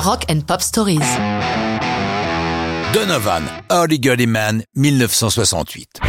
Rock and Pop Stories. Donovan, Early Girly Man, 1968.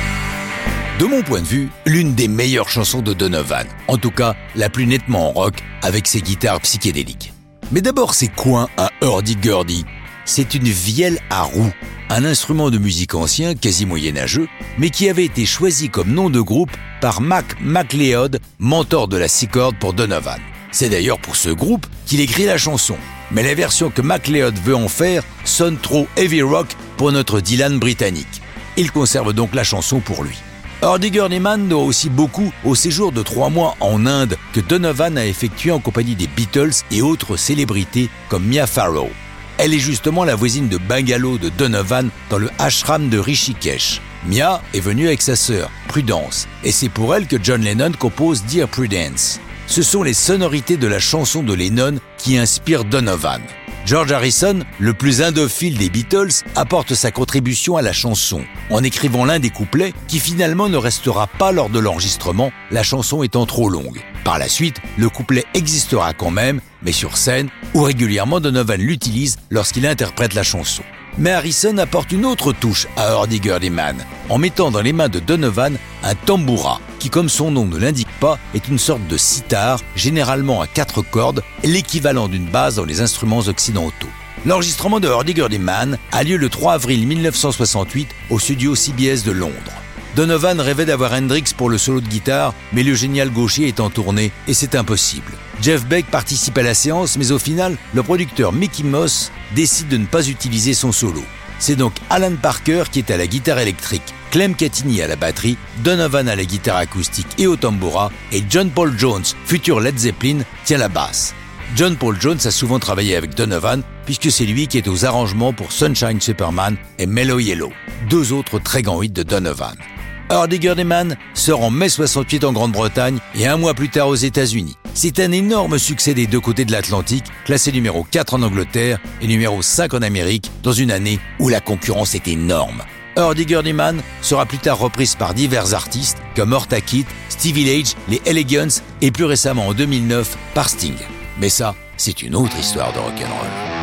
De mon point de vue, l'une des meilleures chansons de Donovan, en tout cas la plus nettement en rock, avec ses guitares psychédéliques. Mais d'abord, c'est quoi un hurdy-gurdy C'est une vielle à roue, un instrument de musique ancien, quasi moyenâgeux, mais qui avait été choisi comme nom de groupe par Mac MacLeod, mentor de la six pour Donovan. C'est d'ailleurs pour ce groupe qu'il écrit la chanson. Mais la version que MacLeod veut en faire sonne trop heavy rock pour notre Dylan britannique. Il conserve donc la chanson pour lui. Hardiger Neyman doit aussi beaucoup au séjour de trois mois en Inde que Donovan a effectué en compagnie des Beatles et autres célébrités comme Mia Farrow. Elle est justement la voisine de bungalow de Donovan dans le ashram de Rishikesh. Mia est venue avec sa sœur, Prudence, et c'est pour elle que John Lennon compose Dear Prudence ce sont les sonorités de la chanson de Lennon qui inspirent Donovan. George Harrison, le plus indophile des Beatles, apporte sa contribution à la chanson, en écrivant l'un des couplets qui finalement ne restera pas lors de l'enregistrement, la chanson étant trop longue. Par la suite, le couplet existera quand même, mais sur scène, où régulièrement Donovan l'utilise lorsqu'il interprète la chanson. Mais Harrison apporte une autre touche à Man, en mettant dans les mains de Donovan un tamboura, qui comme son nom ne l'indique est une sorte de sitar, généralement à quatre cordes, l'équivalent d'une base dans les instruments occidentaux. L'enregistrement de Hurdy-Gurdy Man a lieu le 3 avril 1968 au studio CBS de Londres. Donovan rêvait d'avoir Hendrix pour le solo de guitare, mais le génial gaucher est en tournée et c'est impossible. Jeff Beck participe à la séance, mais au final, le producteur Mickey Moss décide de ne pas utiliser son solo. C'est donc Alan Parker qui est à la guitare électrique, Clem Catini à la batterie, Donovan à la guitare acoustique et au tambura, et John Paul Jones, futur Led Zeppelin, tient la basse. John Paul Jones a souvent travaillé avec Donovan, puisque c'est lui qui est aux arrangements pour Sunshine Superman et Mellow Yellow, deux autres très grands hits de Donovan. Hardy Man sort en mai 68 en Grande-Bretagne et un mois plus tard aux États-Unis. C'est un énorme succès des deux côtés de l'Atlantique, classé numéro 4 en Angleterre et numéro 5 en Amérique, dans une année où la concurrence est énorme. Hardy Man sera plus tard reprise par divers artistes comme Horta Kitt, Stevie Lage, les Elegants et plus récemment en 2009 par Sting. Mais ça, c'est une autre histoire de rock'n'roll.